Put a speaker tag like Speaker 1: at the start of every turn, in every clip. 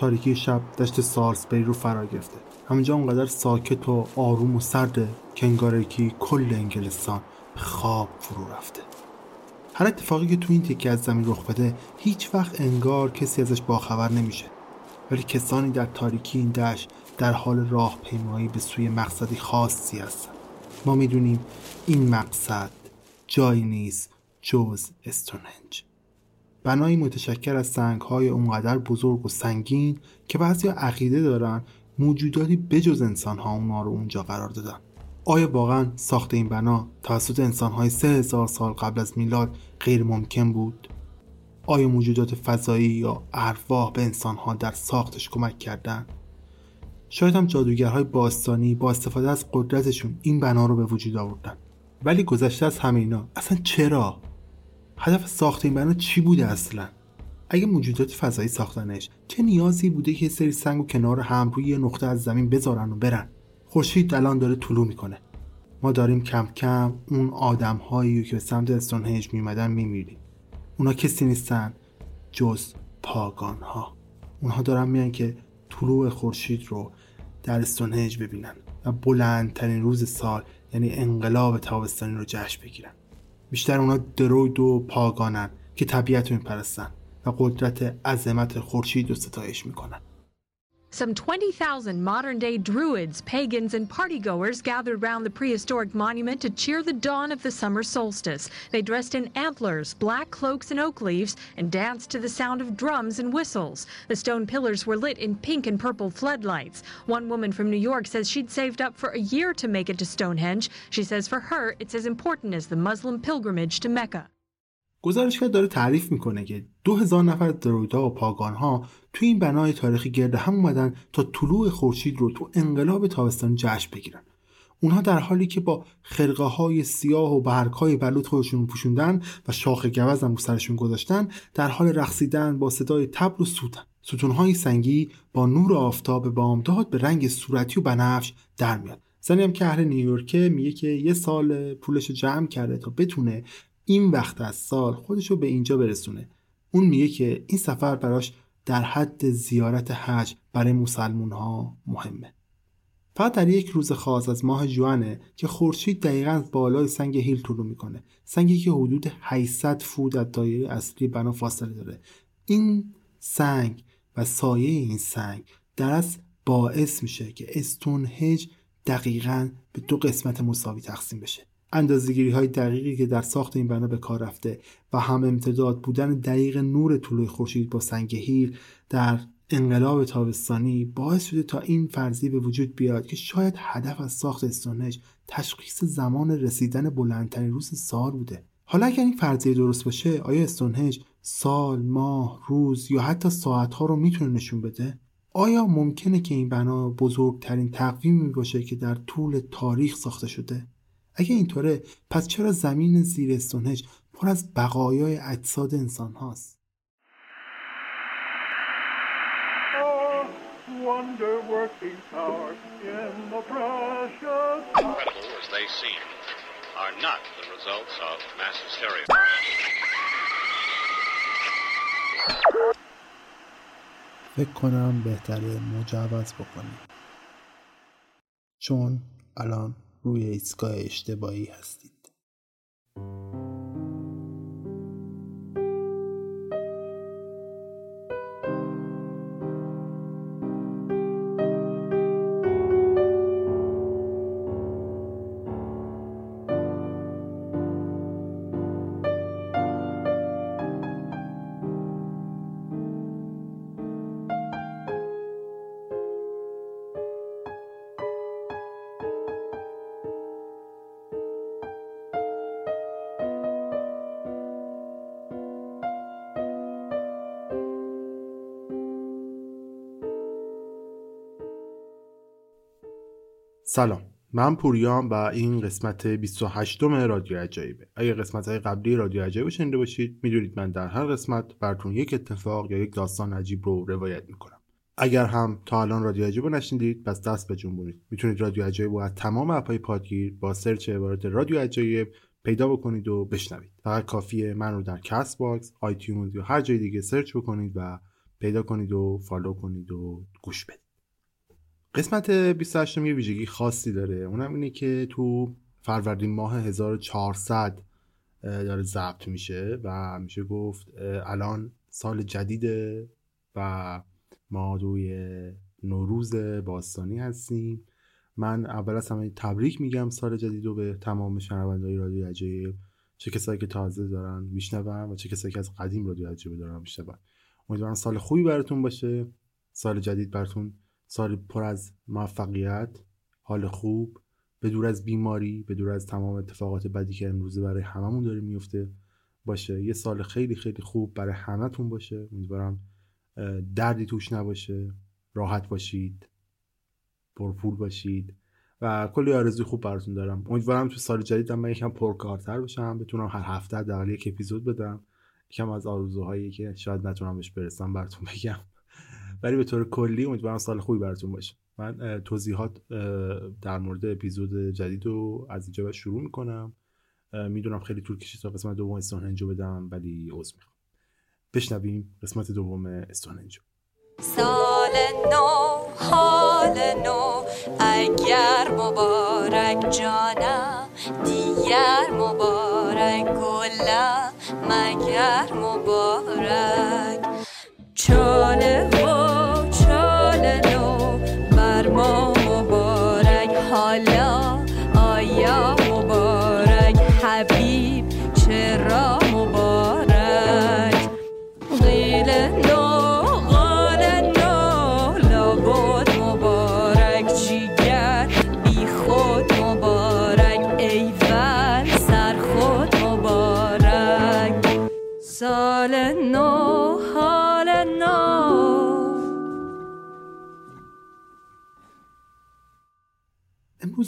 Speaker 1: تاریکی شب دشت سارسبری رو فرا گرفته. همونجا اونقدر ساکت و آروم و سرده که انگاره که کل انگلستان به خواب فرو رفته. هر اتفاقی که تو این تیکه از زمین رخ بده هیچ وقت انگار کسی ازش باخبر نمیشه. ولی کسانی در تاریکی این دشت در حال راه پیمایی به سوی مقصدی خاصی هستن. ما می‌دونیم این مقصد جایی نیست جز استونهنج. بنایی متشکر از سنگهای اونقدر بزرگ و سنگین که بعضی عقیده دارن موجوداتی بجز انسانها اونا رو اونجا قرار دادن آیا واقعا ساخت این بنا توسط انسانهای سه هزار سال قبل از میلاد غیر ممکن بود؟ آیا موجودات فضایی یا ارواح به انسانها در ساختش کمک کردند؟ شاید هم جادوگرهای باستانی با استفاده از قدرتشون این بنا رو به وجود آوردن ولی گذشته از همه اینا اصلا چرا هدف ساخت این بنا چی بوده اصلا؟ اگه موجودات فضایی ساختنش چه نیازی بوده که سری سنگ و کنار هم روی یه نقطه از زمین بذارن و برن؟ خورشید الان داره طلوع می‌کنه. ما داریم کم کم اون آدم هایی که به سمت استونهنج میمدن میمیریم. اونا کسی نیستن جز پاگان ها اونها دارن میان که طلوع خورشید رو در استونهنج ببینن و بلندترین روز سال یعنی انقلاب تابستانی رو جشن بگیرن. بیشتر اونا دروید و پاگانن که طبیعت رو میپرستن و قدرت عظمت خورشید رو ستایش می‌کنن.
Speaker 2: Some 20,000 modern day druids, pagans, and partygoers gathered round the prehistoric monument to cheer the dawn of the summer solstice. They dressed in antlers, black cloaks, and oak leaves and danced to the sound of drums and whistles. The stone pillars were lit in pink and purple floodlights. One woman from New York says she'd saved up for a year to make it to Stonehenge. She says for her, it's as important as the Muslim pilgrimage to Mecca.
Speaker 1: گزارشگر داره تعریف می‌کنه که دو هزار نفر درویدا و پاگانها توی این بنای تاریخی گرد هم اومدن تا طلوع خورشید رو تو انقلاب تابستان جشن بگیرن. اونها در حالی که با خرقه های سیاه و برگ های بلوط خودشون پوشوندن و شاخ گوز هم سرشون گذاشتن در حال رقصیدن با صدای تبل و سوتن ستونهای سنگی با نور آفتاب بامداد به رنگ صورتی و بنفش در میاد. زنی هم که اهل نیویورکه میگه که یه سال پولش جمع کرده تا بتونه این وقت از سال خودش رو به اینجا برسونه. اون میگه که این سفر براش در حد زیارت حج برای مسلمون ها مهمه. فقط در یک روز خاص از ماه جوانه که خورشید دقیقا بالای سنگ هیل طلوع می‌کنه. سنگی که حدود 800 فوت از دایره اصلی بنا فاصله داره. این سنگ و سایه این سنگ در باعث میشه که استونهج دقیقا به دو قسمت مساوی تقسیم بشه. اندازه‌گیری های دقیقی که در ساخت این بنا به کار رفته و هم امتداد بودن دقیق نور طلوع خورشید با سنگ هیل در انقلاب تابستانی باعث شده تا این فرضیه به وجود بیاد که شاید هدف از ساخت استونهج تشخیص زمان رسیدن بلندترین روز سال بوده حالا اگر این فرضیه درست باشه آیا استونهج سال، ماه، روز یا حتی ساعتها رو می‌تونه نشون بده؟ آیا ممکنه که این بنا بزرگترین تقویمی باشه که در طول تاریخ ساخته شده؟ اگه اینطوره پس چرا زمین زیر استونهج پر از بقایای اجساد انسان هاست؟ فکر کنم بهتره مجوز بکنیم. چون الان روی ایستگاه اشتباهی هستید. سلام. من پوریام و این قسمت 28 م رادیو عجایبه. اگه قسمت های قبلی رادیو عجایب شنیده باشید می‌دونید من در هر قسمت براتون یک اتفاق یا یک داستان عجیب رو روایت می‌کنم. اگر هم تا الان رادیو عجایب رو نشنیدید پس دست بجنبونید می‌تونید رادیو عجایب رو از تمام app های پادگیر با search عبارت رادیو عجایب پیدا بکنید و بشنوید. فقط کافیه من رو در Castbox iTunes یا هر جای دیگه search بکنید و پیدا کنید و follow کنید و گوش بدید. قسمت 28 یه ویژگی خاصی داره. اونم اینه که تو فروردین ماه 1400 داره ضبط میشه و میشه گفت الان سال جدیده و ما روی نوروز باستانی هستیم. من اول از همه تبریک میگم سال جدید رو به تمام شنوندهای رادیو عجایب چه کسایی که تازه دارن میشنون و چه کسایی که از قدیم رادیو عجایب دارن میشنون. امیدوارم سال خوبی براتون باشه. سال جدید براتون سال پر از موفقیت حال خوب به دور از بیماری به دور از تمام اتفاقات بدی که امروزه برای هممون داره میفته باشه. یه سال خیلی خیلی خوب برای همتون باشه. امیدوارم دردی توش نباشه. راحت باشید. پرپول باشید. و کلی آرزوی خوب براتون دارم. امیدوارم تو سال جدید من یکم پرکارتر بشم. بتونم هر هفته حداقل یک اپیزود بدم. یکم از آرزوهایی که شاید نتونم بهش برسم براتون بگم. ولی به طور کلی امیدوارم سال خوبی براتون باشه. من توضیحات در مورد اپیزود جدید رو از اینجا شروع می‌کنم. می‌دونم خیلی طول کشید تا قسمت دوم استونهنج بدم ولی عذر می‌خوام. بشنویم قسمت دوم استونهنج
Speaker 3: سال نو حال نو اگر مبارک جانم دیگر مبارک گلم مگر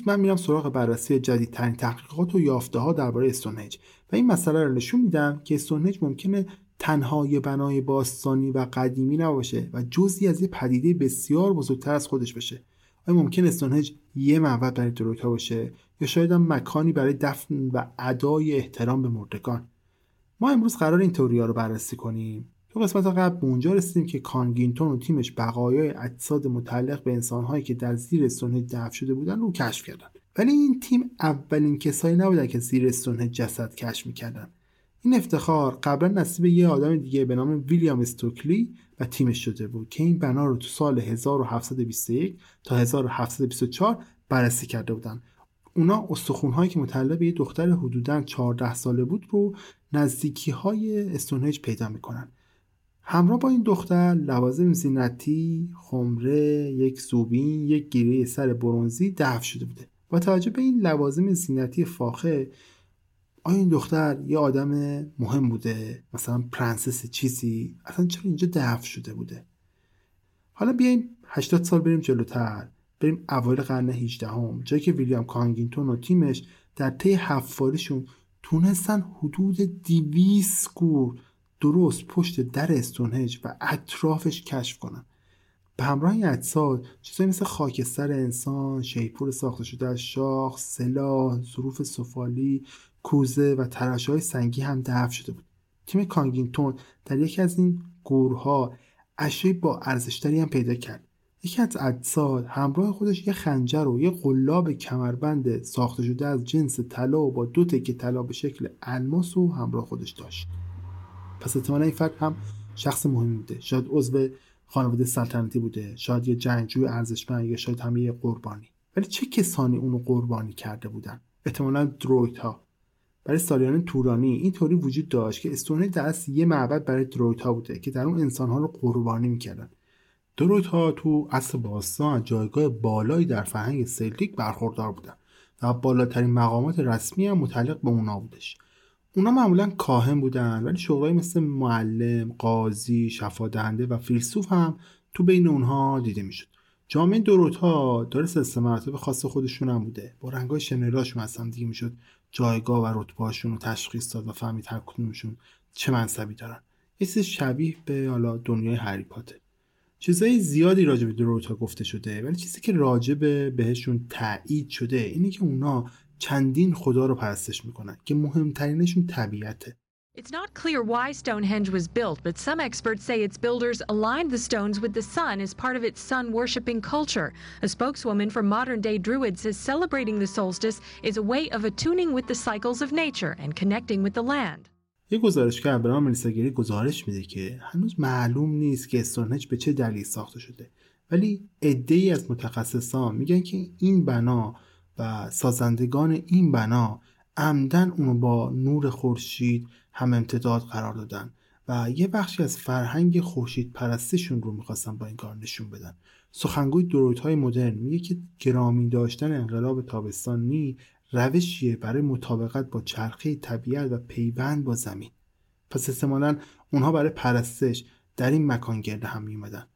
Speaker 1: من میرم سراغ بررسی جدیدترین تحقیقات و یافته ها درباره استونهج و این مسئله رو نشون میدم که استونهج ممکنه تنها یه بنای باستانی و قدیمی نباشه و جزئی از یه پدیده بسیار بزرگتر از خودش بشه. آیا ممکن استونهج یه معبد برای دروکا باشه یا شاید هم مکانی برای دفن و ادای احترام به مردگان؟ ما امروز قرار این تئوریا رو بررسی کنیم. تو قسمت قبل به اونجا رسیدیم که کانگینتون و تیمش بقایای اجساد متعلق به انسانهایی که در زیر استونهج دفن شده بودن رو کشف کردن. ولی این تیم اولین کسایی نبودن که زیر استونهج جسد کشف می‌کردن. این افتخار قبلا نصیب یه آدم دیگه به نام ویلیام استوکلی و تیمش شده بود که این بنا رو تو سال 1721 تا 1724 بررسی کرده بودن. اونا استخونهایی که متعلق به یه دختر حدودا 14 ساله بود رو نزدیکی های استونهج پیدا می‌کنن. همراه با این دختر لوازم زینتی، خمره، یک زوبین، یک گیره سر برونزی دفع شده بوده. با توجه به این لوازم زینتی فاخه آیا این دختر یه آدم مهم بوده؟ مثلا پرنسس چیزی؟ اصلا چرا اینجا دفن شده بوده؟ حالا بیایم 80 سال بریم جلوتر. بریم اوایل قرن 18 هم جایی که ویلیام کانینگتون و تیمش در طی حفاریشون تونستن حدود دویست گور درست پشت در استونهنج و اطرافش کشف کنن به همراه این اجساد چیزایی مثل خاکستر انسان شیپور ساخته شده از شاخ سلاح ظروف سفالی کوزه و تراش های سنگی هم دفن شده بود. تیم کانگینگتون در یکی از این گورها اشیای با ارزشتری هم پیدا کرد. یکی از اجساد همراه خودش یه خنجر و یه قلاب کمربند ساخته شده از جنس طلا و با دو تکه طلا به شکل الماس و همراه خودش داشت. پس احتمالا این فرد هم شخص مهمی بوده. شاید عضو خانواده سلطنتی بوده شاید یه جنگجوی ارزشمند یا شاید هم یه قربانی. ولی چه کسانی اونو قربانی کرده بودن؟ احتمالا درویت ها برای سالیان تورانی این طوری وجود داشت که استونه اصل یه معبد برای درویت ها بوده که در اون انسان ها رو قربانی می‌کردن. درویت ها تو اصل باستان جایگاه بالایی در فرهنگ سلتیک برخوردار بودن و بالاترین مقامات رسمی هم متعلق به اونا بودش. اونا معمولا کاهن بودن ولی شغلایی مثل معلم، قاضی، شفادهنده و فیلسوف هم تو بین اونها دیده می‌شد. جامعه دروت ها داره سلسله مراتب خاص خودشون هم بوده. با رنگای شنراشون هم دیگه می‌شد جایگاه و رتبهاشون رو تشخیص داد و فهمید هر کدومشون چه منصبی دارن. یه چیز شبیه به حالا دنیای هری پاتر. چیزای زیادی راجع به دروت ها گفته شده ولی چیزی که راجع به بهشون تایید شده اینه که اونا چندین خدا رو پرستش می‌کنن که مهمترینشون طبیعته
Speaker 2: It's not clear why Stonehenge was built, but some experts say its builders aligned the stones with the sun as part of its sun worshipping culture. A spokeswoman for modern day Druids says celebrating the solstice is a way of attuning with the cycles of nature and connecting with the land.
Speaker 1: یه گزارشگر به نام ملیسا گزارش میده که هنوز معلوم نیست که استونهنج به چه دلیل ساخته شده ولی عده‌ای از متخصصان میگن که این بنا و سازندگان این بنا عمدن اونو با نور خورشید هم امتداد قرار دادن و یه بخشی از فرهنگ خورشید پرستیشون رو می‌خواستن با این کار نشون بدن. سخنگوی درویت های مدرن میگه که گرامی داشتن انقلاب تابستانی روشیه برای مطابقت با چرخه طبیعت و پیوند با زمین. پس احتمالا اونها برای پرستش در این مکان گرده هم میومدن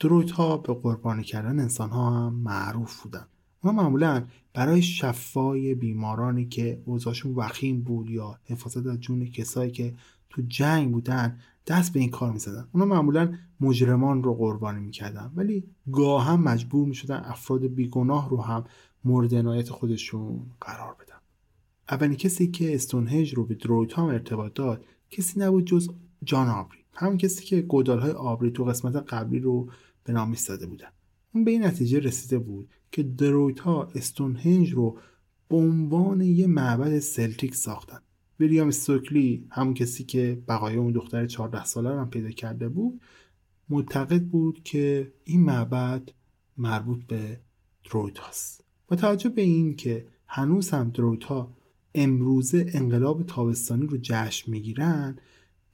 Speaker 1: درویت ها به قربانی کردن انسان ها هم معروف بودن. اونا معمولا برای شفای بیمارانی که اوضاعشون وخیم بود یا حفاظت از جون کسایی که تو جنگ بودن دست به این کار می‌زدن. اونا معمولا مجرمان رو قربانی می‌کردن. ولی گاه هم مجبور می‌شدن افراد بیگناه رو هم مورد عنایت خودشون قرار بدن. اولین کسی که استونهج رو به درویتام ارتباط داد کسی نبود جز جان آبری. همون کسی که گودالهای آبری تو قسمت قبلی رو به نام زده بودن. اون به این نتیجه رسیده بود که درویت ها استونهنج رو به عنوان یه معبد سلتیک ساختن. ویلیام استوکلی همون کسی که بقایای اون دختر 14 ساله رو هم پیدا کرده بود معتقد بود که این معبد مربوط به درویت هاست با توجه به این که هنوز هم درویت امروزه انقلاب تابستانی رو جشن می‌گیرن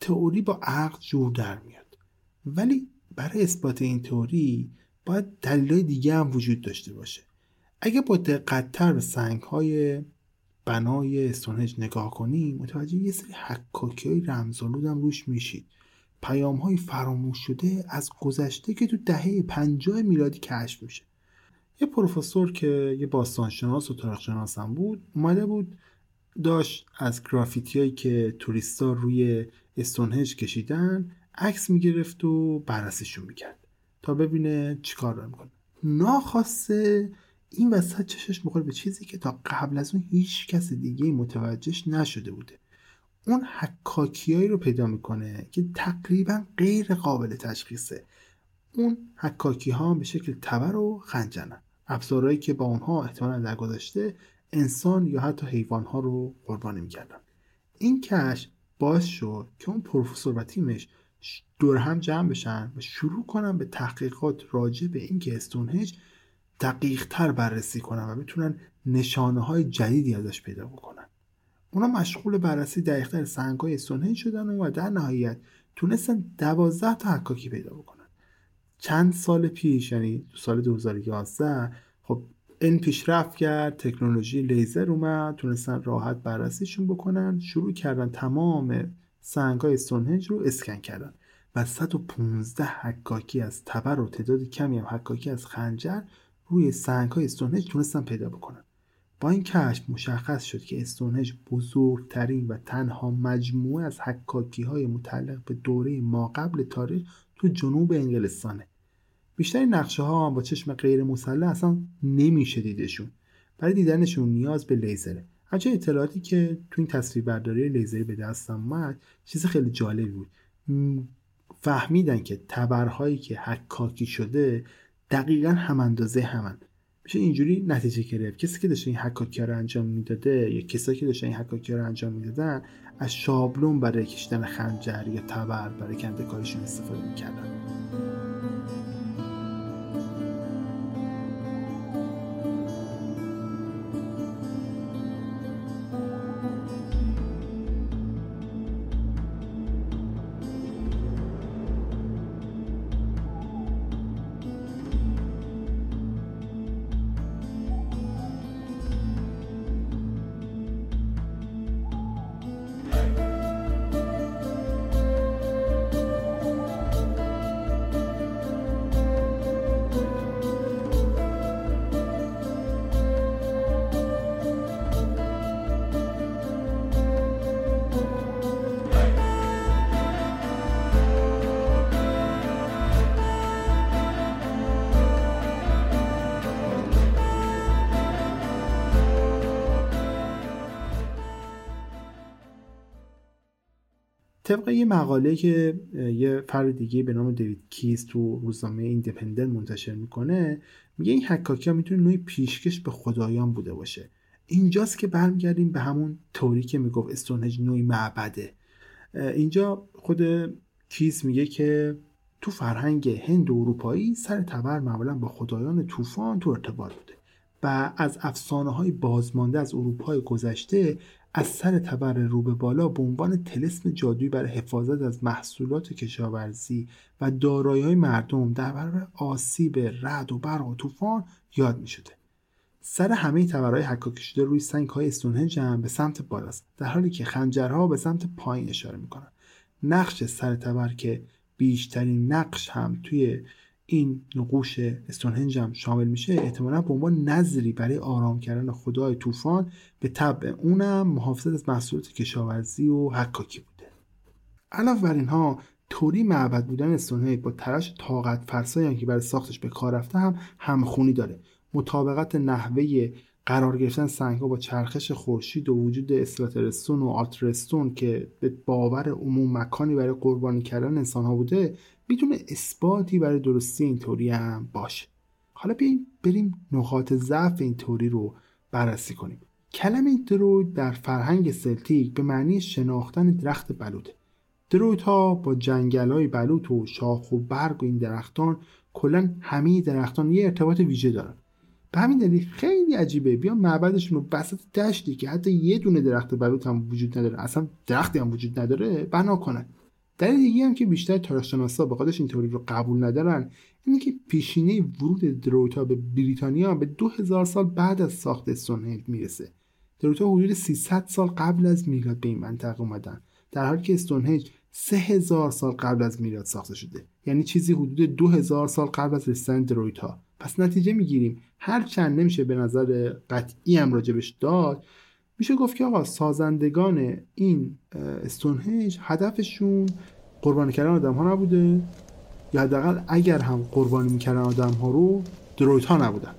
Speaker 1: تئوری با عقل جور در میاد. ولی برای اثبات این تئوری باید دلیل دیگه هم وجود داشته باشه. اگه با دقتتر به سنگ های بنای استونهج نگاه کنیم متوجه یه سری حکاکی های رمزالود هم روش میشید. پیام های فراموش شده از گذشته که تو دهه پنجاه میلادی کشف میشه. یه پروفسور که یه باستانشناس و تاریخشناس هم بود اومده بود داشت از گرافیتی هایی که توریستا روی استونهج کشیدن عکس می‌گرفت و بررسیشون می‌کرد. تا ببینه چیکار داره می‌کنه. ناخواسته این وسط چشش می‌خوره به چیزی که تا قبل از اون هیچ کس دیگه متوجهش نشده بوده. اون حکاکیایی رو پیدا می‌کنه که تقریبا غیر قابل تشخیصه. اون حکاکی ها به شکل تبر و خنجنن ابزارهایی که با اونها احتمالا در انسان یا حتی حیوان ها رو قربانی می‌کردن. این کش باعث شد که اون پروفسور و تیمش دور هم جمع بشن و شروع کنن به تحقیقات راجع به اینکه استونهج دقیق تر بررسی کنن و بتونن نشانه های جدیدی ازش پیدا بکنن. اونا مشغول بررسی دقیقتر سنگ های استونهج شدن و در نهایت تونستن دوازده تا حکاکی پیدا بکنن. چند سال پیش یعنی تو سال 2011 خب این پیشرفت کرد تکنولوژی لیزر اومد تونستن راحت بررسیشون بکنن شروع کردن تمام سنگ های استونهنج رو اسکن کردن و 115 حکاکی از تبر و تعداد کمی هم حکاکی از خنجر روی سنگ های استونهنج تونستن پیدا بکنن. با این کشف مشخص شد که استونهج بزرگترین و تنها مجموعه از حکاکی های متعلق به دوره ما قبل تاریخ تو جنوب انگلستانه. بیشتر نقشه ها با چشم غیر مسلح اصلا نمیشه دیدشون برای دیدنشون نیاز به لیزره. هرچه اطلاعاتی که تو این تصویر برداری لیزری به دستم اومد چیز خیلی جالبی بود. فهمیدن که تبرهایی که حکاکی شده دقیقا هم اندازه همن. میشه اینجوری نتیجه گرفت. کسی که داشته این حکاکی رو انجام می‌داده یا کسایی که داشته این حکاکی رو انجام می‌دادن از شابلون برای کشیدن خنجر یا تبر برای کنده کارشون استفاده می‌کردن. طبق یه مقاله که یه فرد دیگه به نام دیوید کیز تو روزنامه ایندیپندنت منتشر می‌کنه میگه این حکاکی ها می‌تونه نوعی پیشکش به خدایان بوده باشه. اینجاست که برمیگردیم به همون توری که می‌گفت استونهج نوعی معبده. اینجا خود کیز میگه که تو فرهنگ هند و اروپایی سر تبر معمولا با خدایان طوفان تو ارتباط بوده و از افسانه های بازمانده از اروپای گذشته از سر تبر رو به بالا به عنوان تلسم جادویی برای حفاظت از محصولات کشاورزی و دارایی مردم در برابر آسیب رعد و برق و طوفان یاد می شده. سر همه تبرهای حکاکی شده روی سنگ های استونهنج هم به سمت بالاست در حالی که خنجرها به سمت پایین اشاره می‌کنن نقش سر تبر که بیشترین نقش هم توی این نقوش استونهنج هم شامل میشه احتمالا به عنوان نظری برای آرام کردن خدای طوفان به طبع اونم محافظت از محصولات کشاورزی و حکاکی بوده. علاوه بر اینها طوری معبد بودن استونهنج با تلاش طاقت فرسایی که برای ساختش به کار رفته هم همخونی داره. مطابقت نحوه قرار گرفتن سنگ ها با چرخش خورشید و وجود اسلاترستون و آلترستون که به باور عموم مکانی برای قربانی کردن انسان ها بوده می‌تونه اثباتی برای درستی این توری هم باشه. حالا بیایم بریم نقاط ضعف این توری رو بررسی کنیم. کلمه درود در فرهنگ سلتیک به معنی شناختن درخت بلوطه ها با جنگل های بلوط و شاخ و برگ و این درختان کلا همه درختان یه ارتباط ویژه دارن. به همین دلیل خیلی عجیبه. بیا معبدشون رو وسط دشتی که حتی یه دونه درخت بلوط هم وجود نداره اصلا درختی هم وجود نداره بنا کنن. دلیل دیگه هم که بیشتر تاریخشناسا به خودش این توری رو قبول ندارن اینه که پیشینه ورود دروتا به بریتانیا به 2000 سال بعد از ساخت استونهنج می‌رسه. دروتا حدود 300 سال قبل از میلاد به این منطقه اومدن. در حالی که استونهنج 3000 سال قبل از میلاد ساخته شده. یعنی چیزی حدود 2000 سال قبل از رسیدن درویتا پس نتیجه می‌گیریم هر چند نمیشه به نظر قطعی هم راجبش داد میشه گفت که آقا سازندگان این استونهج هدفشون قربانی کردن آدم ها نبوده یا حداقل اگر هم قربانی می‌کردن آدم ها رو درویت ها نبودن.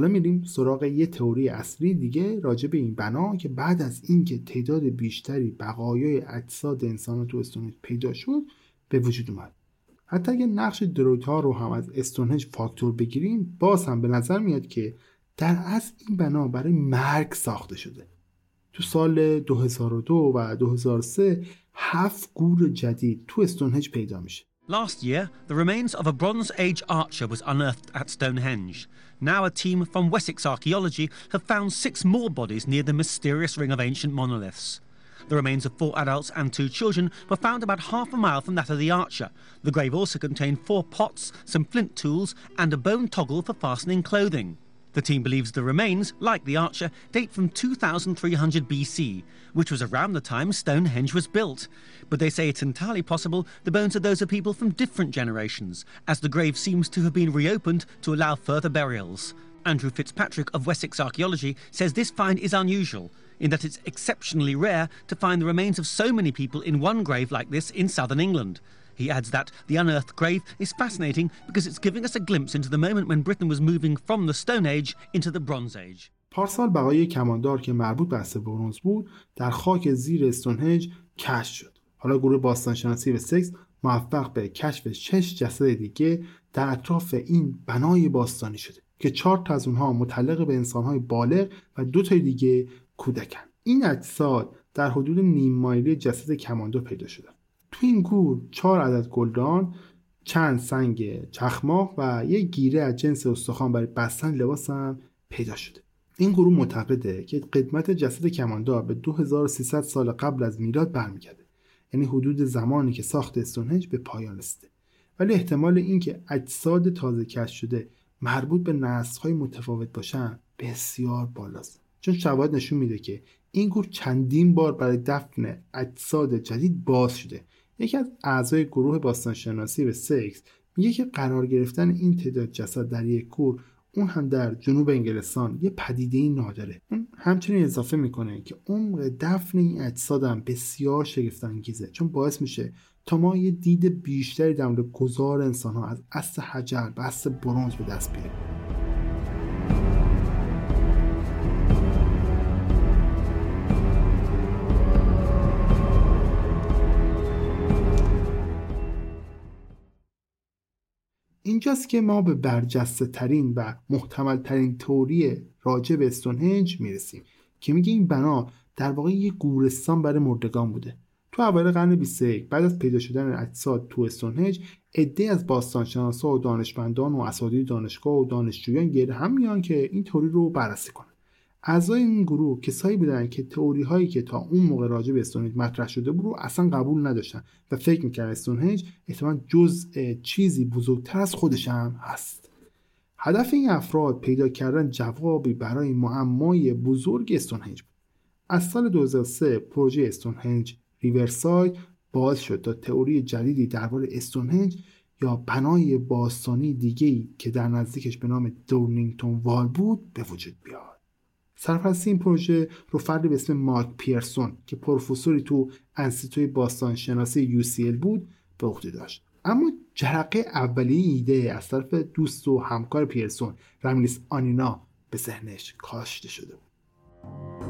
Speaker 1: حالا میریم سراغ یه تئوری اصلی دیگه راجع به این بنا که بعد از اینکه تعداد بیشتری بقایای اجساد انسان تو استونهنج پیدا شد به وجود اومد. حتی اگه نقش درویت رو هم از استونهنج فاکتور بگیریم باز هم به نظر میاد که در اصل این بنا برای مرگ ساخته شده. تو سال 2002 و 2003 هفت گور جدید تو استونهنج پیدا میشه.
Speaker 4: Last year, the remains of a Bronze Age archer was unearthed at Stonehenge. Now, a team from Wessex Archaeology have found six more bodies near the mysterious ring of ancient monoliths. The remains of four adults and two children were found about half a mile from that of the archer. The grave also contained four pots, some flint tools, and a bone toggle for fastening clothing. The team believes the remains, like the archer, date from 2300 BC, which was around the time Stonehenge was built. But they say it's entirely possible the bones are those of people from different generations, as the grave seems to have been reopened to allow further burials. Andrew Fitzpatrick of Wessex Archaeology says this find is unusual, in that it's exceptionally rare to find the remains of so many people in one grave like this in southern England. He adds that the unearthed grave is fascinating because it's giving us a glimpse into the moment when Britain was moving from the Stone Age into the Bronze Age.
Speaker 1: پارسال بقای کماندار که مربوط به اصل برونز بود در خاک زیر استونهنج کشف شد. حالا گروه باستانشناسی و سکس موفق به کشف شش جسد دیگه در اطراف این بنای باستانی شده که چهار تا از اونها متعلق به انسانهای بالغ و دو تا دیگه کودکن. این اجساد در حدود نیم مایلی جسد کماندو پیدا شدن. تو این گور چهار عدد گلدان چند سنگ چخماق و یک گیره از جنس استخوان برای بستن لباس هم پیدا شده. این گروه معتقده که قدمت جسد کماندار به 2300 سال قبل از میلاد برمیگرده. یعنی حدود زمانی که ساخت استونهنج به پایان رسیده. ولی احتمال اینکه اجساد تازه کشف شده مربوط به نسل‌های متفاوت باشن بسیار بالاست. چون شواهد نشون میده که این گروه چندین بار برای دفن اجساد جدید باز شده یکی از اعضای گروه باستانشناسی و سکس میگه که قرار گرفتن این تعداد جسد در یک کور اون هم در جنوب انگلستان یه پدیده ای نادره. اون همچنین اضافه می‌کنه که عمق دفن این اجساد هم بسیار شگفتانگیزه چون باعث میشه تا ما یه دید بیشتری در مورد گذار انسان ها از اصل حجر به اصل برونز به دست بیاریم. اینجاست که ما به برجسته ترین و محتمل ترین توری راجع به استونهنج می‌رسیم که میگه این بنا در واقع یه گورستان برای مردگان بوده. تو اوایل قرن 21 بعد از پیدا شدن اجساد تو استونهنج عده از باستانشناسا و دانشمندان و اساتید دانشگاه و دانشجویان گیر هم میان که این توری رو بررسی کنن. اعضای این گروه کسایی بودن که تئوری هایی که تا اون موقع راجع به استونهنج مطرح شده بود رو اصلا قبول نداشتن و فکر می‌کردن استونهنج احتمال جزء چیزی بزرگتر از خودش هم هست. هدف این افراد پیدا کردن جوابی برای معمای بزرگ استونهنج بود. از سال 2003 پروژه استونهنج ریورساید باز شد تا تئوری جدیدی درباره استونهنج یا بنای باستانی دیگه‌ای که در نزدیکش به نام دورنینگتون وال بود به وجود بیاد. سرپرستی این پروژه رو فردی به اسم مارک پیرسون که پروفسوری تو انستیتوی باستان شناسی UCL بود به عهده داشت. اما جرقه اولیه ایده از طرف دوست و همکار پیرسون رمیلیس آنینا به ذهنش کاشته شده بود.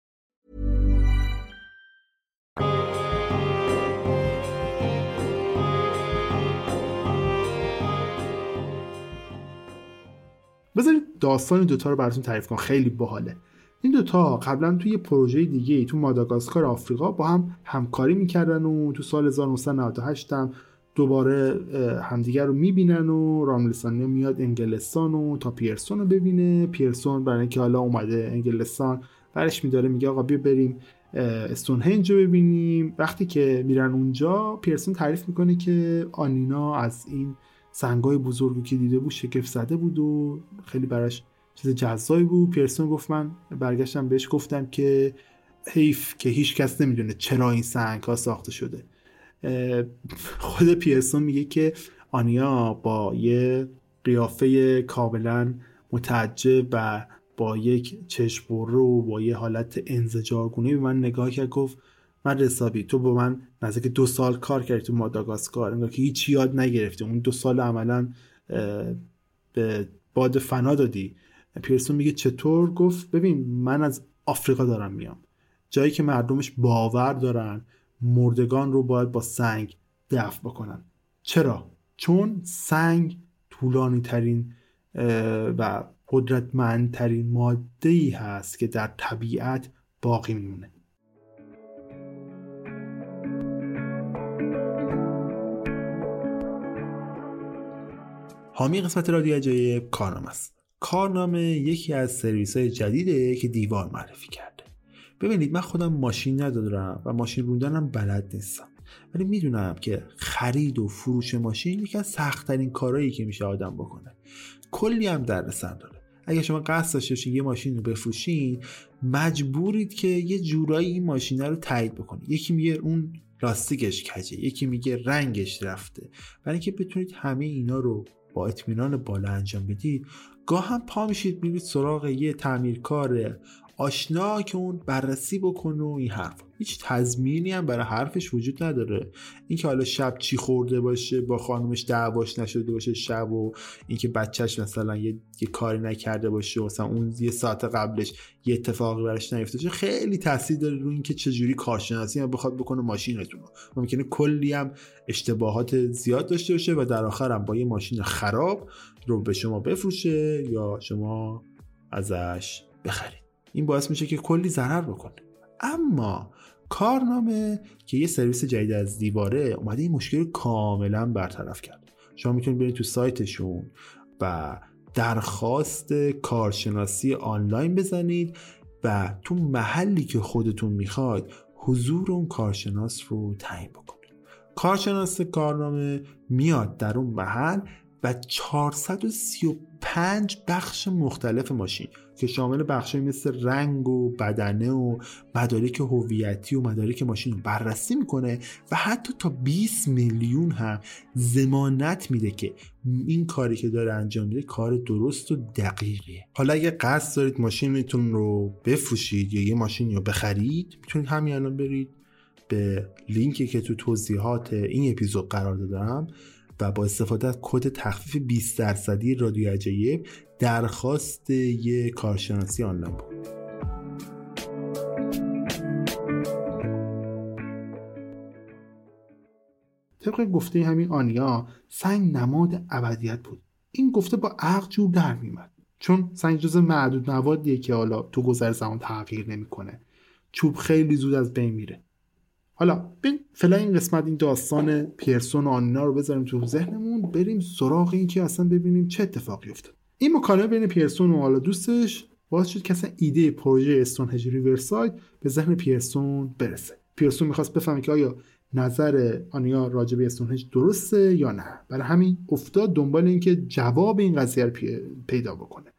Speaker 1: بذارید داستان دوتا رو براتون تعریف کنم. خیلی باحاله. این دوتا قبلا توی پروژه دیگه تو ماداگاسکار آفریقا با هم همکاری می‌کردن و تو سال 1998 هم دوباره همدیگر رو می‌بینن و راملسانی میاد انگلستان و تا پیرسون رو ببینه. پیرسون برای اینکه حالا اومده انگلستان برش میداره میگه آقا بیا بریم استونهنج رو ببینیم. وقتی که میرن اونجا پیرسون تعریف می‌کنه که آنینا از این سنگای بزرگی که دیده بود شگفت زده بود و خیلی براش چیز جزایی بود. پیرسون گفت من برگشتم بهش گفتم که حیف که هیچ کس نمی‌دونه چرا این سنگ ها ساخته شده. خود پیرسون میگه که آنیا با یه قیافه کاملا متعجب و با یک چشم رو با یه حالت انزجارگونه به من نگاه کرد گفت من رسابی تو با من نزدیک دو سال کار کردی تو ماداگاسکار انگار که هیچ یاد نگرفتی. اون دو سال عملا به باد فنا دادی. پیرسون میگه چطور؟ گفت ببین من از آفریقا دارم میام. جایی که مردمش باور دارن مردگان رو باید با سنگ دفع بکنن. چرا؟ چون سنگ طولانی ترین و قدرتمندترین ماده ای هست که در طبیعت باقی میمونه. حامی قسمت رادیو عجایب کارنامه است. کارنامه یکی از سرویس های جدیده که دیوار معرفی کرده. ببینید من خودم ماشین ندارم و ماشین روندنم بلد نیستم. ولی می‌دونم که خرید و فروش ماشین یکی از سختترین کارهایی که میشه آدم بکنه. کلی هم دردسر داره. اگه شما قصد داشته باشین یه ماشین رو بفروشین مجبورید که یه جورایی این ماشینه رو تایید بکنید. یکی میگه اون لاستیکش کجه یکی میگه رنگش رفته. برای اینکه بتونید همه اینا رو با اطمینان بالا انجام بدید گاه هم پا میشید میرید سراغ یه تعمیرکار آشنا که اون بررسی بکنه و این حرف. هیچ تضمینی هم برای حرفش وجود نداره. اینکه حالا شب چی خورده باشه با خانومش دعواش نشده باشه شب و اینکه بچهش مثلا یه, یه کاری نکرده باشه و مثلا اون یه ساعت قبلش یه اتفاقی براش نیفته باشه خیلی تاثیر داره روی اینکه چجوری کارشناسی هم بخواد بکنه ماشینتون ممکنه کلی هم اشتباهات زیاد داشته باشه و در آخر هم با یه ماشین خراب رو به شما بفروشه یا شما ازش بخرید. این باعث میشه که کلی ضرر بکنه. اما کارنامه که یه سرویس جدید از دیواره اومده این مشکل کاملا برطرف کرد. شما می‌تونید برید تو سایتشون و درخواست کارشناسی آنلاین بزنید و تو محلی که خودتون می‌خواید حضور اون کارشناس رو تعیین بکنید. کارشناس کارنامه میاد در اون محل و 435 بخش مختلف ماشین. که شامل بخشی مثل رنگ و بدنه و مدارک هویتی و مدارک ماشین رو بررسی می‌کنه و حتی تا 20 میلیون هم زمانت میده که این کاری که داره انجام میده کار درست و دقیقیه. حالا اگه قصد دارید ماشینتون رو بفروشید یا یه ماشین رو بخرید می‌تونید همین الان برید به لینکی که تو توضیحات این اپیزود قرار دادم و با استفاده از کد تخفیف 20 درصدی رادیو عجایب درخواست یه کارشناسی آنلاین بود. طبق گفته همین آنیا سنگ نماد ابدیت بود. این گفته با عقل جور در میمد چون سنگ جز معدود موادیه که حالا تو گذر زمان تغییر نمی‌کنه. چوب خیلی زود از بین میره. حالا بین فعلا این قسمت این داستان پیرسون و آنینا رو بذاریم تو ذهنمون بریم سراغ این که اصلا ببینیم چه اتفاقی افتاد. این مکالمه بین پیرسون و حالا دوستش باعث شد که اصلا ایده پروژه استونهج ریورساید به ذهن پیرسون برسه. پیرسون می‌خواست بفهمه که آیا نظر آنیا راجع به استونهج درسته یا نه. برای همین افتاد دنبال اینکه جواب این قضیه رو پیدا بکنه.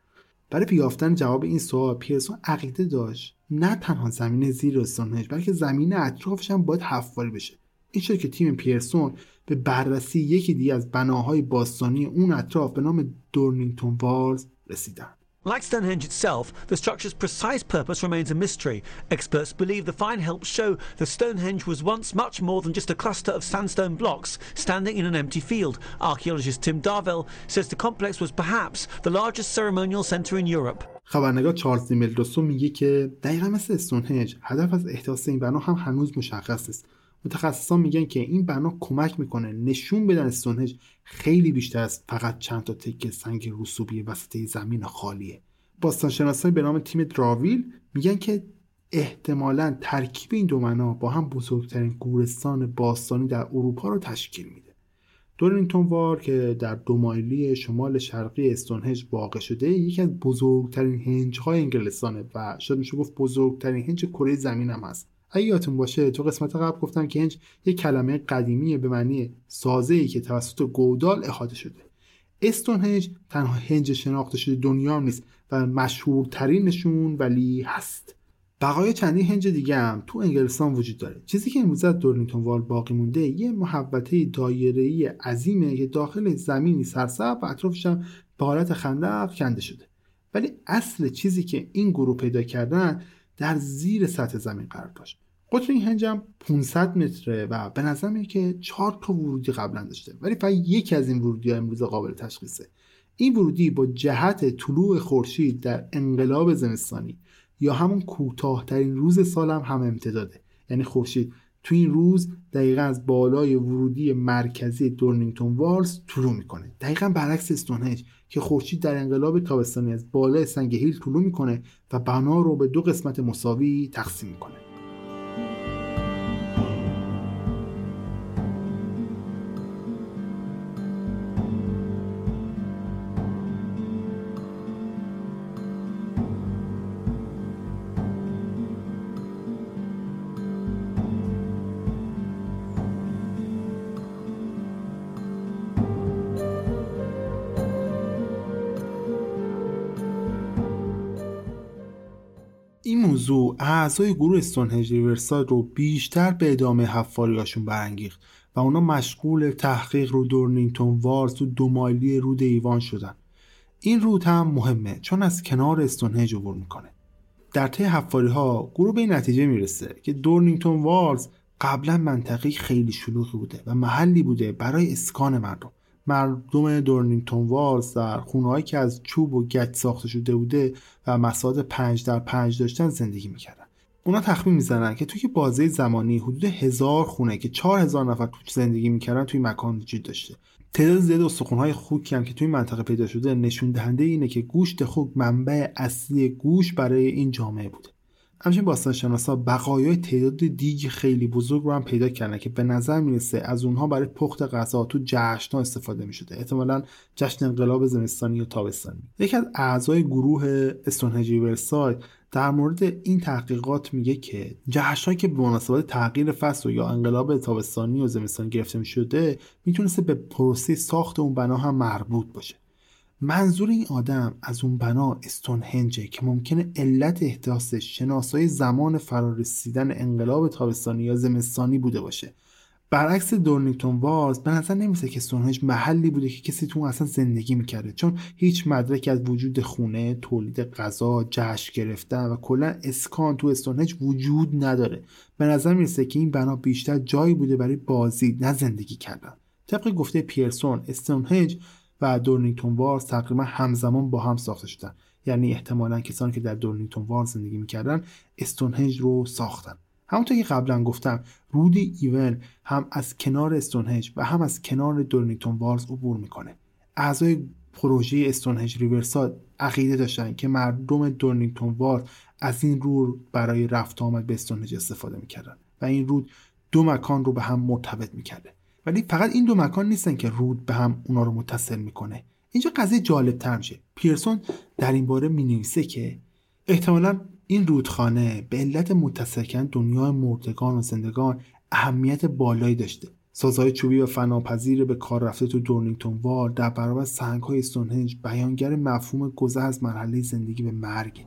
Speaker 1: برای پیافتن جواب این سوال پیرسون عقیده داشت نه تنها زمین زیر استونهنج بلکه زمین اطرافش هم باید حفاری بشه. این شد که تیم پیرسون به بررسی یکی دیگه از بناهای باستانی اون اطراف به نام دورنینگتون والز رسیدن
Speaker 4: Like Stonehenge itself, the structure's precise purpose remains a mystery. Experts believe the find helps show that Stonehenge was once much more than just a cluster of sandstone blocks standing in an empty field. Archaeologist Tim Darvell says the complex was perhaps the largest ceremonial centre in Europe.
Speaker 1: خبرنگار چارلز دیملدوسو میگه که دقیقا مثل استونهنج هدف از احداث این بنا هم هنوز مشخص است متخصصان میگن که این بنا کمک می‌کنه نشون بدن استونهج خیلی بیشتر از فقط چند تا تکه سنگ رسوبی وسط زمین خالیه. باستانشناسای به نام تیم دراویل میگن که احتمالا ترکیب این دو معنا با هم بزرگترین گورستان باستانی در اروپا رو تشکیل میده. دورینگتون وار که در دو مایلی شمال شرقی استونهنج واقع شده یکی از بزرگترین هنج های انگلستانه و شاید میشه گفت بزرگترین هنج کره زمین هم هست. اگه یادتون باشه تو قسمت قبل گفتم که هنج یک کلمه قدیمی به معنی سازه ای که توسط گودال احاطه شده. استونهنج تنها هنج شناخته شده دنیا نیست و مشهورترینشون ولی هست. بقای چندین هنج دیگه هم تو انگلستان وجود داره. چیزی که امروز از دورنیتون وال باقی مونده یه محوطه دایره‌ای عظیمه که داخل زمینی سرسبز و اطرافش هم به حالت خندق کنده شده. ولی اصل چیزی که این گروه پیدا کردن در زیر سطح زمین قرار داشت. قطر این هنجم 500 متره و به نظر که چهار تا ورودی قبلا داشته. ولی فقط یکی از این ورودی ها امروز قابل تشخیصه. این ورودی با جهت طلوع خورشید در انقلاب زمستانی یا همون کوتاهترین روز سال هم هم امتداده. یعنی خورشید تو این روز دقیقا از بالای ورودی مرکزی دورنینگتون والز طلوع می‌کنه. دقیقا برعکس استونهج که خورشید در انقلاب تابستانی از بالای سنگ هیل طلوع می‌کنه و بنا رو به دو قسمت مساوی تقسیم می‌کنه. اعضای گروه استونهنج ریورساید رو بیشتر به ادامه حفاریاشون برانگیخت و اونا مشغول تحقیق رو دورنینگتون وارز تو دو مایلی رود ایوان شدن. این رود هم مهمه چون از کنار استونهنج عبور می‌کنه. در طی حفاری ها گروه به این نتیجه می‌رسه که دورنینگتون وارز قبلا منطقه خیلی شلوغی بوده و محلی بوده برای اسکان مردم. مردم دورنینگتون وارز در خونهایی که از چوب و گچ ساخته شده بوده و مساحت پنج در پنج داشتن زندگی می‌کردن. اونا تخمین می‌زنن که توی بازه زمانی حدود هزار خونه که چهار هزار نفر تو زندگی می‌کردن توی مکان وجود داشته. تعداد زیاد استخونهای خوکی هم که توی منطقه پیدا شده نشون دهنده اینه که گوشت خوک منبع اصلی گوش برای این جامعه بوده. همچنین باستانشناسا بقایای تعداد دیگ خیلی بزرگ رو هم پیدا کردن که به نظر می‌رسه از اونها برای پخت غذا تو جشنها استفاده می‌شده. احتمالا جشن انقلاب زمستانی یا تابستانی. یکی از اعضای گروه استونهنج ورسای در مورد این تحقیقات میگه که جشنهایی که به مناسبت تغییر فصل و یا انقلاب تابستانی و زمستانی گرفته می‌شده می‌تونسته به پروسه ساخت اون بنا هم مربوط باشه. منظور این آدم از اون بنا استونهنجه که ممکنه علت احداثش شناسای زمان فرارسیدن انقلاب تابستانی یا زمستانی بوده باشه. برعکس دورنیکتون واز به نظر نمیسه که استونهنج محلی بوده که کسی تو اصلا زندگی می‌کرده چون هیچ مدرکی از وجود خونه تولید غذا جشن گرفتن و کلا اسکان تو استونهنج وجود نداره. به نظر می‌رسه که این بنا بیشتر جایی بوده برای بازی نه زندگی کردن. طبق گفته پیرسون استونهنج و دورنینگتون وارز تقریبا همزمان با هم ساخته شدن. یعنی احتمالا کسانی که در دورنینگتون وارز زندگی می‌کردن استونهنج رو ساختن. همونطور که قبلا گفتم رودی ایون هم از کنار استونهنج و هم از کنار دورنینگتون وارز عبور می‌کنه. اعضای پروژه استونهنج ریورساد عقیده داشتن که مردم دورنینگتون وارز از این رود برای رفت آمد به استونهنج استفاده می‌کردن و این رود دو مکان رو به هم مرتبط می‌کرده. ولی فقط این دو مکان نیستن که رود به هم اونا رو متصل می‌کنه. اینجا قضیه جالب تر میشه. پیرسون در این باره می نویسه که احتمالا این رودخانه به علت متصل کردن دنیای مردگان و زندگان اهمیت بالایی داشته. سازهای چوبی و فناپذیر به کار رفته تو دورنینگتون وار در برابر سنگ های استونهنج بیانگر مفهوم گذر از مرحله زندگی به مرگ.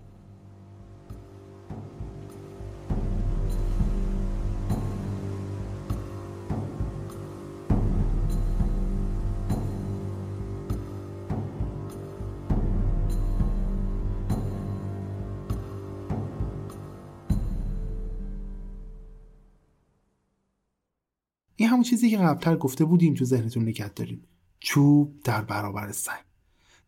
Speaker 1: این همون چیزی که قبلتر گفته بودیم تو ذهنتون نگه داریم. چوب در برابر سنگ.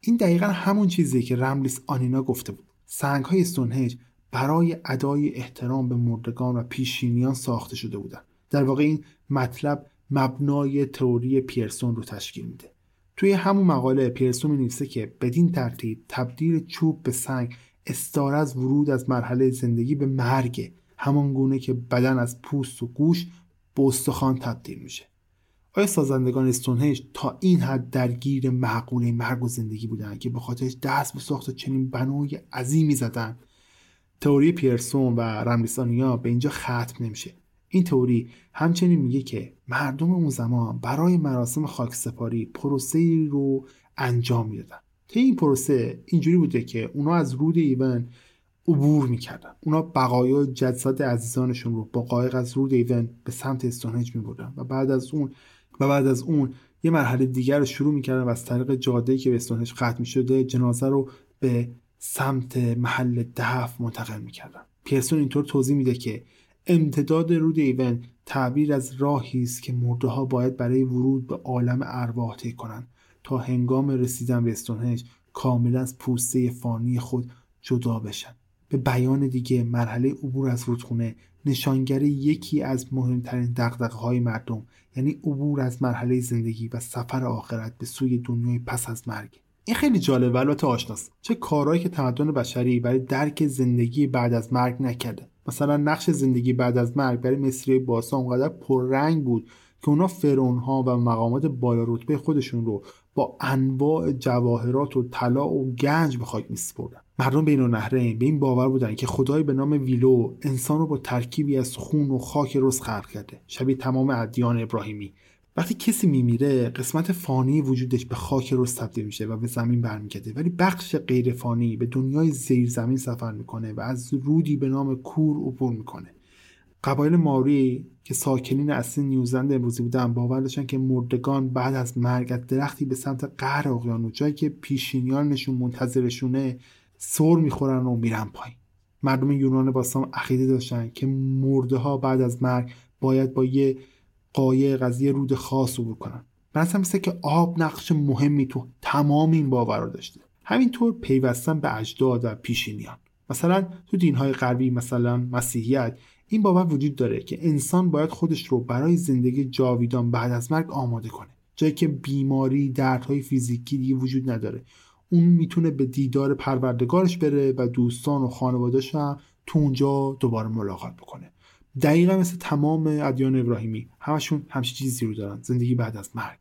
Speaker 1: این دقیقا همون چیزی که رملیس آنینا گفته بود. سنگ های استونهج برای ادای احترام به مردگان و پیشینیان ساخته شده بودن. در واقع این مطلب مبنای تئوری پیرسون رو تشکیل میده. توی همون مقاله پیرسون می‌نویسه که بدین ترتیب تبدیل چوب به سنگ استاره از ورود از مرحله زندگی به مرگ. همان گونه که بدن از پوست و گوش به استخوان تبدیل میشه. آیا سازندگان استونهنج تا این حد درگیر معقوله مرگ و زندگی بودن که به خاطرش دست به ساخت چنین بنای عظیمی زدن؟ تئوری پیرسون و رملیسانیا به اینجا ختم نمیشه. این تئوری همچنین میگه که مردم اون زمان برای مراسم خاکسپاری پروسه رو انجام می‌دادن. طی این پروسه اینجوری بوده که اونا از رود ایون عبور می‌کردن. اونا بقایا جسد عزیزانشون رو با قایق از رود ایون به سمت استونهنج میبردن و بعد از اون و بعد از اون یه مرحله دیگر رو شروع می‌کردن و از طریق جاده که به استونهنج ختم می‌شده جنازه رو به سمت محل دفن منتقل می‌کردن. پیرسون اینطور توضیح میده که امتداد رود ایون تعبیر از راهی است که مرده ها باید برای ورود به عالم ارواح طی کنند تا هنگام رسیدن به استونهنج کاملا از پوسته فانی خود جدا بشن. به بیان دیگه مرحله عبور از رودخونه نشانگر یکی از مهمترین دقدقه های مردم یعنی عبور از مرحله زندگی و سفر آخرت به سوی دنیای پس از مرگ. این خیلی جالب و البته آشناست. چه کارهایی که تمدن بشری برای درک زندگی بعد از مرگ نکرده. مثلا نقش زندگی بعد از مرگ برای مصری باستان اونقدر پررنگ بود که اونا فرعون ها و مقامات بالا رتبه خودشون رو با انواع جواهرات و طلا و گنج به خاک میسپردن. مردم بین النهرین به این باور بودن که خدای به نام ویلو انسان رو با ترکیبی از خون و خاک رز خلق کرده شبیه تمام ادیان ابراهیمی. وقتی کسی میمیره قسمت فانی وجودش به خاک رز تبدیل میشه و به زمین برمیگرده. ولی بخش غیر فانی به دنیای زیر زمین سفر می‌کنه و از رودی به نام کور عبور می‌کنه. قبایل ماوری که ساکنین اصلی نیوزلند امروزی بودن باور داشتن که مردگان بعد از مرگ درختی به سمت قهر اقیانوس جایی که پیشینیانشون منتظرشونه سر می‌خورن و میرن پایین. مردم یونان باستان عقیده داشتن که مرده ها بعد از مرگ باید با یه قایق از یه رود خاص عبور کنن. مثل که آب نقش مهمی تو تمام این باورا داشته. همینطور پیوستن به اجداد و پیشینیان. مثلا تو دینهای غربی مثلا مسیحیت این باور وجود داره که انسان باید خودش رو برای زندگی جاویدان بعد از مرگ آماده کنه. جایی که بیماری دردهای فیزیکی دیگه وجود نداره. اون می‌تونه به دیدار پروردگارش بره و دوستان و خانوادهش هم تو اونجا دوباره ملاقات بکنه. دقیقا مثل تمام ادیان ابراهیمی. همشون همچین چیزی رو دارن. زندگی بعد از مرگ.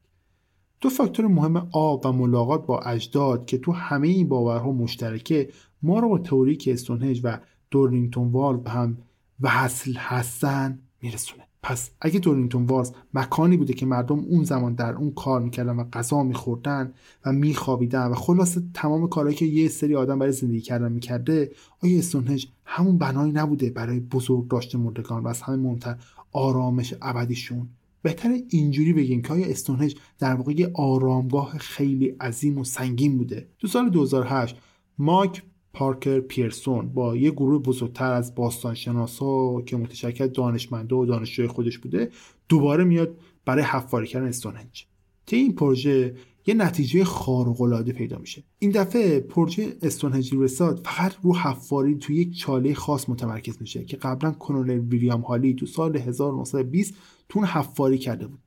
Speaker 1: دو فاکتور مهم آب و ملاقات با اجداد که تو همه این باورها مشترکه ما رو با تئوری که استونهج و دورنینگتون وال به هم وصل هستن میرسونه. پس اگه دورینگتون وارز مکانی بوده که مردم اون زمان در اون کار می‌کردن و غذا میخوردن و میخوابیدن و خلاصه تمام کارهایی که یه سری آدم برای زندگی کردن می‌کرده آیا استونهج همون بنایی نبوده برای بزرگ داشته مردگان و از همه مهمتر آرامش ابدیشون؟ بهتر اینجوری بگیم که آیا استونهج در واقع یه آرامگاه خیلی عظیم و سنگین بوده. تو سال 2008 ماک پارکر پیرسون با یه گروه بزرگتر از باستانشناسا که متشکل دانشمنده و دانشجوی خودش بوده دوباره میاد برای حفاری کردن استونهنج طی این پروژه یه نتیجه خارق العاده پیدا میشه. این دفعه پروژه استونهنج رساد فقط رو حفاری تو یک چاله خاص متمرکز میشه که قبلا کنونل ویلیام هالی تو سال 1920 تون حفاری کرده بود.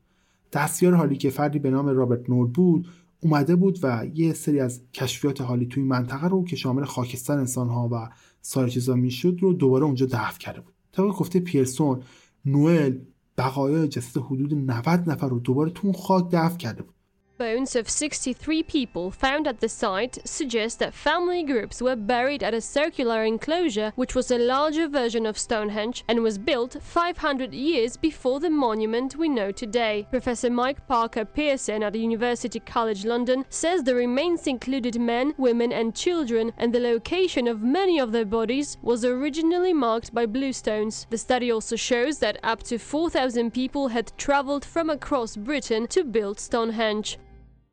Speaker 1: دستیار حالی که فردی به نام رابرت نورد بود اومده بود و یه سری از کشفیات حالی توی منطقه رو که شامل خاکستر انسانها و سایر چیزا می‌شد رو دوباره اونجا دفن کرده بود. طبق گفته پیرسون نوئل بقایای جسد حدود 90 نفر رو دوباره تو اون خاک دفن کرده بود.
Speaker 5: Bones of 63 people found at the site suggest that family groups were buried at a circular enclosure which was a larger version of Stonehenge and was built 500 years before the monument we know today. Professor Mike Parker Pearson at University College London says the remains included men, women, and children, and the location of many of their bodies was originally marked by bluestones. The study also shows that up to 4,000 people had traveled from across Britain to build Stonehenge.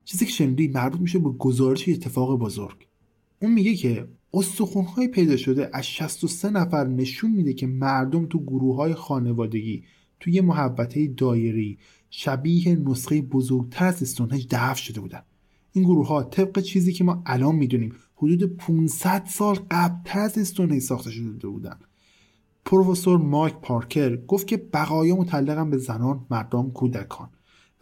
Speaker 1: چیزی که شنیدی مربوط میشه به گزارش اتفاق بزرگ. اون میگه که استخونهای پیدا شده از 63 نفر نشون میده که مردم تو گروه های خانوادگی توی یه محبته دایری شبیه نسخه بزرگتر از استونهج دفن شده بودن. این گروه ها طبق چیزی که ما الان می‌دونیم حدود 500 سال قبلتر از استونهج ساخته شده بودن. پروفسور مایک پارکر گفت که بقایا متعلقن به زنان مردان کودکان.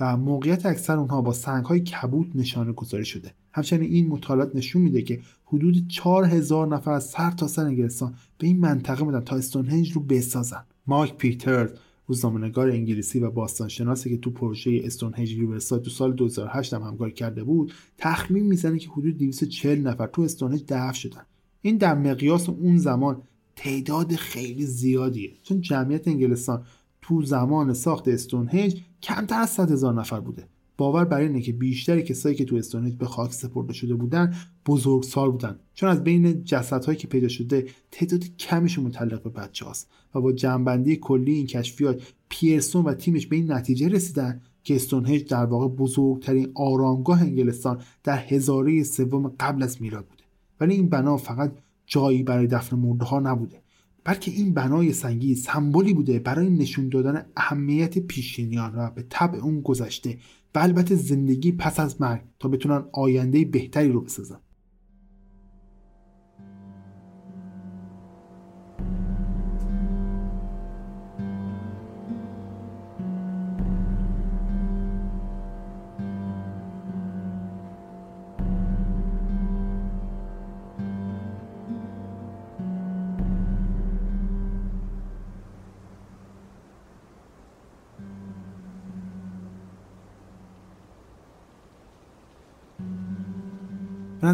Speaker 1: و موقعیت اکثر اونها با سنگ های کبود نشانه گذاری شده. همچنین این مطالعات نشون میده که حدود 4000 نفر از سر تا سر انگلستان به این منطقه اومدن تا استونهنج رو بسازن. مایک پیتس روزنامه‌نگار انگلیسی و باستانشناسی که تو پروژه استونهنج یونیورسال تو سال 2008 هم همکاری کرده بود تخمین می‌زنه که حدود 240 نفر تو استونهنج دفن شدن. این در مقیاس اون زمان تعداد خیلی زیادیه. چون جمعیت انگلستان تو زمان ساخت استونهنج کمتر از 100 هزار نفر بوده. باور بر اینه که بیشتری کسایی که تو استونهنج به خاک سپرده شده بودن بزرگسال بودن. چون از بین جسدهایی که پیدا شده تعداد کمیش متعلق به بچه هاست و با جنبندی کلی این کشفیات پیرسون و تیمش به این نتیجه رسیدن که استونهنج در واقع بزرگترین آرامگاه انگلستان در هزاره سوم قبل از میلاد بوده. ولی این بنا فقط جایی برای دفن مرده ها نبوده. بلکه این بنای سنگی سمبولی بوده برای نشون دادن اهمیت پیشینیان و به طبع اون گذشته و البته زندگی پس از مرگ تا بتونن آینده بهتری رو بسازن.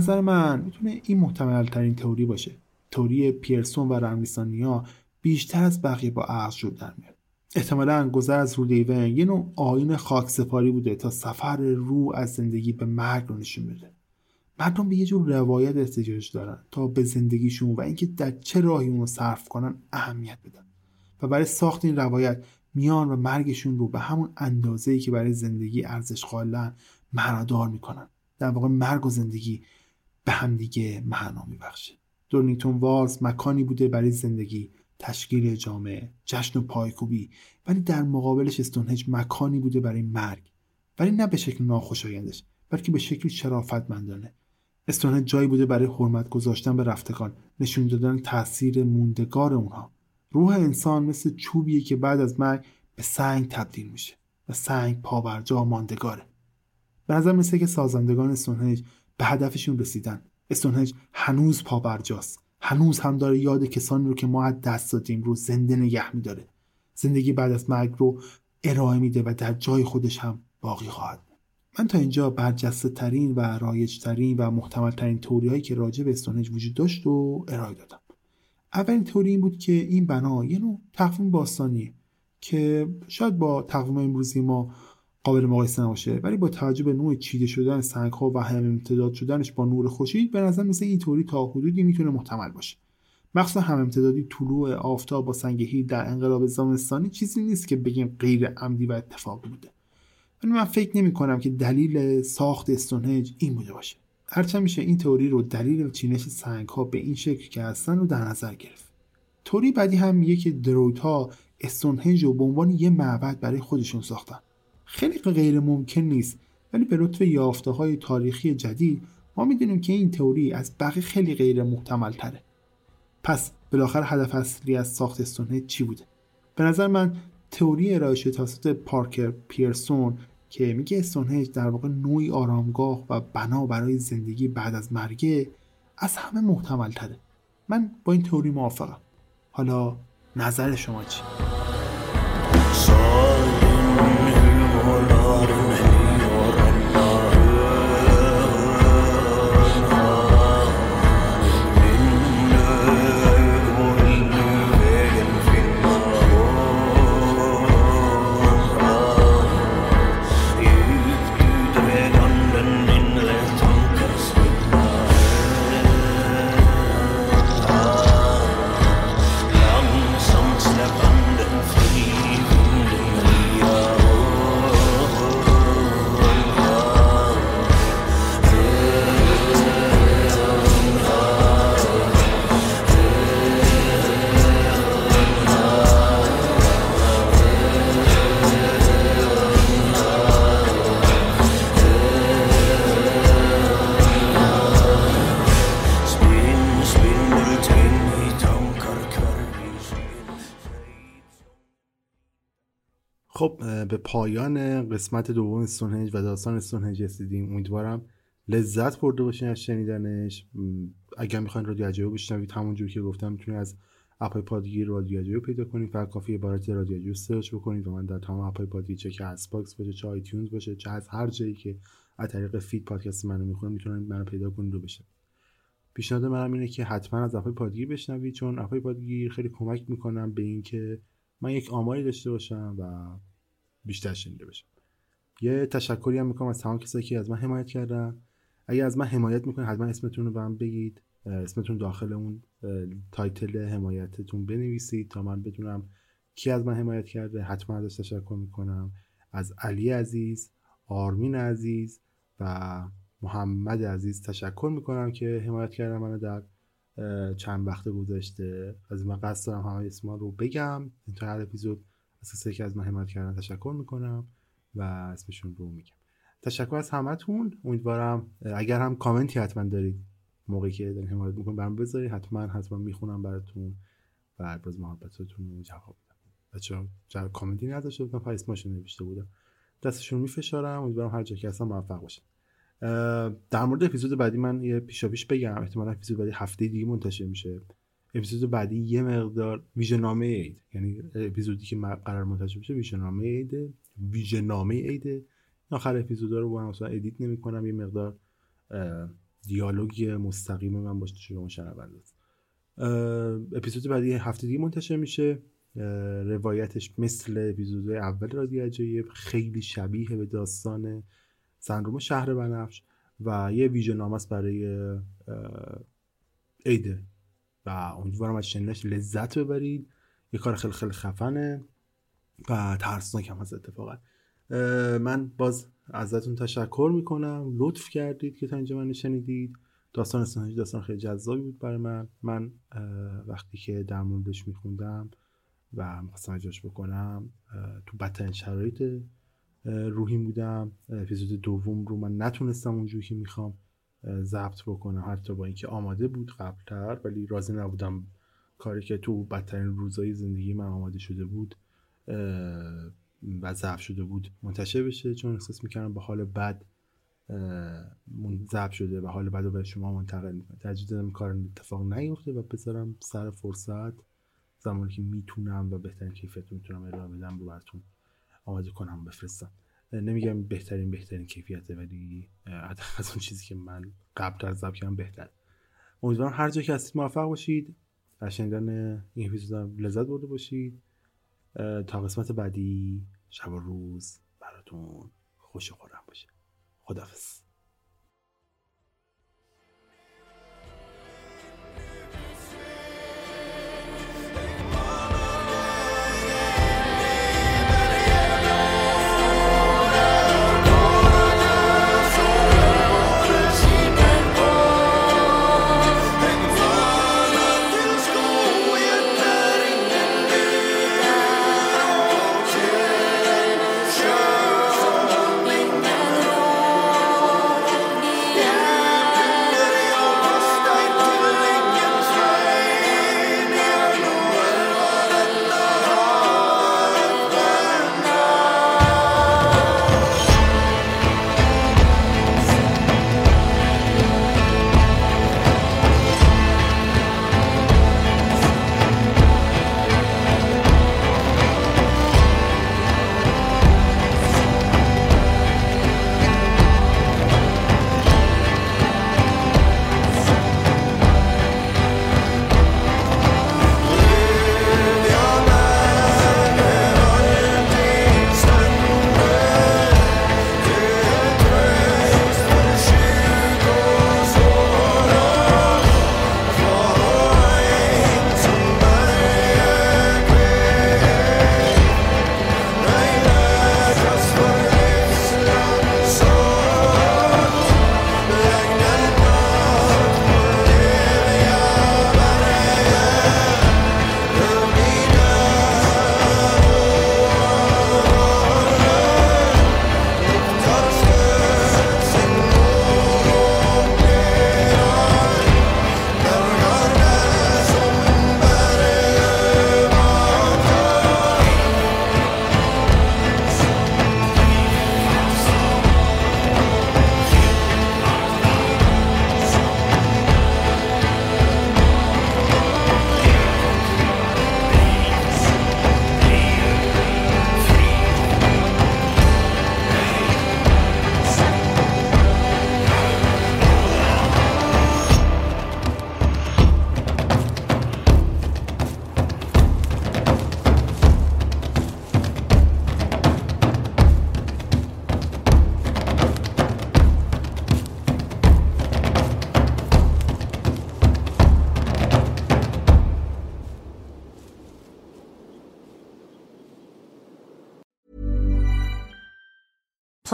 Speaker 1: نظر من می‌تونه این محتمل ترین تئوری باشه. تئوری پیرسون و رملیسانیا بیشتر از بقیه با عقل شد در میاد. احتمالا گذر از رودیون یه نوع آین خاک سپاری بوده تا سفر رو از زندگی به مرگ رو نشون بده. مردم به یه جور روایت احتیاج دارن تا به زندگیشون و اینکه در چه راهی اون رو صرف کنن اهمیت بدن. و برای ساخت این روایت میان و مرگشون رو به همون اندازه‌ای که برای زندگی ارزش قائلن معنادار می‌کنن. در واقع مرگ و زندگی به همدیگه معنا میبخشه. دورنیتون وارز مکانی بوده برای زندگی تشکیل جامعه جشن و پایکوبی. ولی در مقابلش استونهج مکانی بوده برای مرگ. ولی نه به شکل ناخوشایندش بلکه به شکل شرافتمندانه. استونهج جایی بوده برای حرمت گذاشتن به رفتگان نشون دادن تاثیر موندگار اونها. روح انسان مثل چوبیه که بعد از مرگ به سنگ تبدیل میشه و سنگ پابرجا ماندگاره. به نظر مثل که سازندگان استونهج به هدفشون رسیدن. استونهنج هنوز پابرجاست هنوز هم داره یاد کسانی رو که ما از دست دادیم رو زنده نگه میداره. زندگی بعد از مرگ رو ارائه میده و در جای خودش هم باقی خواهد من تا اینجا برجسته ترین و رایج ترین و محتمل ترین توری هایی که راجع به استونهنج وجود داشت و ارائه دادم. اولین توری این بود که این بنا یه نوع تقویم باستانیه که شاید با تقویم امروزی ما قابل مقایسه نباشه. ولی با توجه به نوع چیده شدن سنگ ها و هم امتداد شدنش با نور خورشید به نظر مثل این طوری تا حدودی می‌تونه محتمل باشه. مخصوصا هم امتدادی طلوع آفتاب با سنگ در انقلاب زمستانی چیزی نیست که بگیم غیر عمدی و اتفاقی بوده. ولی من فکر نمی کنم که دلیل ساخت استونهج این بوده باشه. هرچند میشه این تئوری رو دلیل چینش سنگ ها به این شکل که هستن رو در نظر گرفت. توری بعدی هم میگه که درویت ها استونهنج رو به عنوان یه معبد برای خودشون ساختن. خیلی غیر ممکن نیست. ولی به لطف یافته های تاریخی جدید ما می‌دونیم که این تئوری از بقیه خیلی غیر محتمل تره. پس بالاخره هدف اصلی از ساخت استونهنج چی بوده؟ به نظر من تئوری ارائه شده توسط پارکر پیرسون که میگه استونهنج در واقع نوعی آرامگاه و بنا برای زندگی بعد از مرگه از همه محتمل تره. من با این تئوری موافقم. حالا نظر شما چی؟ of men. خب به پایان قسمت دوم استونهنج و داستان استونهنج رسیدیم. امیدوارم لذت برده باشین از شنیدنش. اگر می‌خواین رادیو عجایب بشنوید همونجور که گفتم می‌تونید از app ای پادگیر رادیو عجایب پیدا کنید. فقط کافی عبارت رادیو عجایب search بکنید و من در تمام app ای پادگیر چه که کست باکس باشه چه iTunes باشه چه از هر جایی که از طریق feed پادکست منو می‌خونم می‌تونید منو پیدا کنید و بشه پیشنهاد منم اینه که حتما از app ای پادگیر بشنوید چون app ای پادگیر خیلی کمک می‌کنن به اینکه من یک آماری داشته باشم و بیشتر شنیده بشم یه تشکری هم می‌کنم از تمام کسایی که از من حمایت کردن. اگه از من حمایت می‌کنید حتما اسمتون رو به من بگید. اسمتون داخل اون title حمایتتون بنویسید تا من بدونم کی از من حمایت کرده. حتما ازش تشکر می‌کنم. از علی عزیز آرمین عزیز و محمد عزیز تشکر می‌کنم که حمایت کردن منو در چند وقت گذشته. از من قصد دارم همه اسما رو بگم. تا هر اپیزود از که از من حمایت کردن تشکر می‌کنم و اسمشون رو میگم. تشکر از همتون. امیدوارم اگر هم کامنتی حتما دارید موقعی که دارین حمایت می‌کنم برام بذارید. حتما حتما می‌خونم براتون و باز محبتتون رو جواب بدم بچه ها کامنتی نداشته بودم فقط اسمشون نوشته بودم. دستشون میفشارم. امیدوارم هر جا که هستم موفق باشن در مورد اپیزود بعدی من یه پیشاپیش بگم. احتمالا اپیزود بعدی هفته دیگه منتشر میشه. اپیزود بعدی یه مقدار ویژنامه عید. یعنی اپیزودی که قرار منتشر بشه ویژنامه عید. ویژنامه عید. آخر اپیزودا رو با هم مثلا ادیت نمی‌کنم. یه مقدار دیالوگ مستقیم من باشه شما شنونده اپیزود بعدی هفته دیگه منتشر میشه. روایتش مثل اپیزود اول رادیو عجایب. خیلی شبیه به داستان سندروم شهر بنفش. و یه ویژه نام است برای عیده و امیدوارم از شنیدنش لذت ببرید. یه کار خیلی خیلی خفنه و ترسناک هم هست اتفاقا. من باز ازتون تشکر می‌کنم. لطف کردید که تا اینجا من شنیدید. داستان استانهاج داستان خیلی جذابی بود برای من. من وقتی که در موردش میخوندم و می‌خواستم اجاش بکنم تو بدترین شرایط روحیم بودم. اپیزود دوم رو من نتونستم اونجوری که می‌خوام ضبط بکنم حتی با اینکه آماده بود قبلتر ولی راضی نبودم کاری که تو بدترین روزای زندگی من آماده شده بود و ضعف شده بود منتشر بشه. چون احساس می‌کردم به حال بد ضعف شده و حال بد رو به شما منتقل می‌کنم ترجیح دادم کار اتفاق نیفته و بذارم سر فرصت زمانی که می‌تونم و بهترین کیفیت می‌تونم ارائه بدم رو براتون آماده کنم بفرستم. نمیگم بهترین بهترین کیفیته ولی از اون چیزی که من قبل از ضبط کردم بهتر. امیدوارم هر جا که هستید موفق باشید. از شنیدن این اپیزود لذت برده باشید. تا قسمت بعدی شب و روز براتون خوش و خورم باشه. خدافظ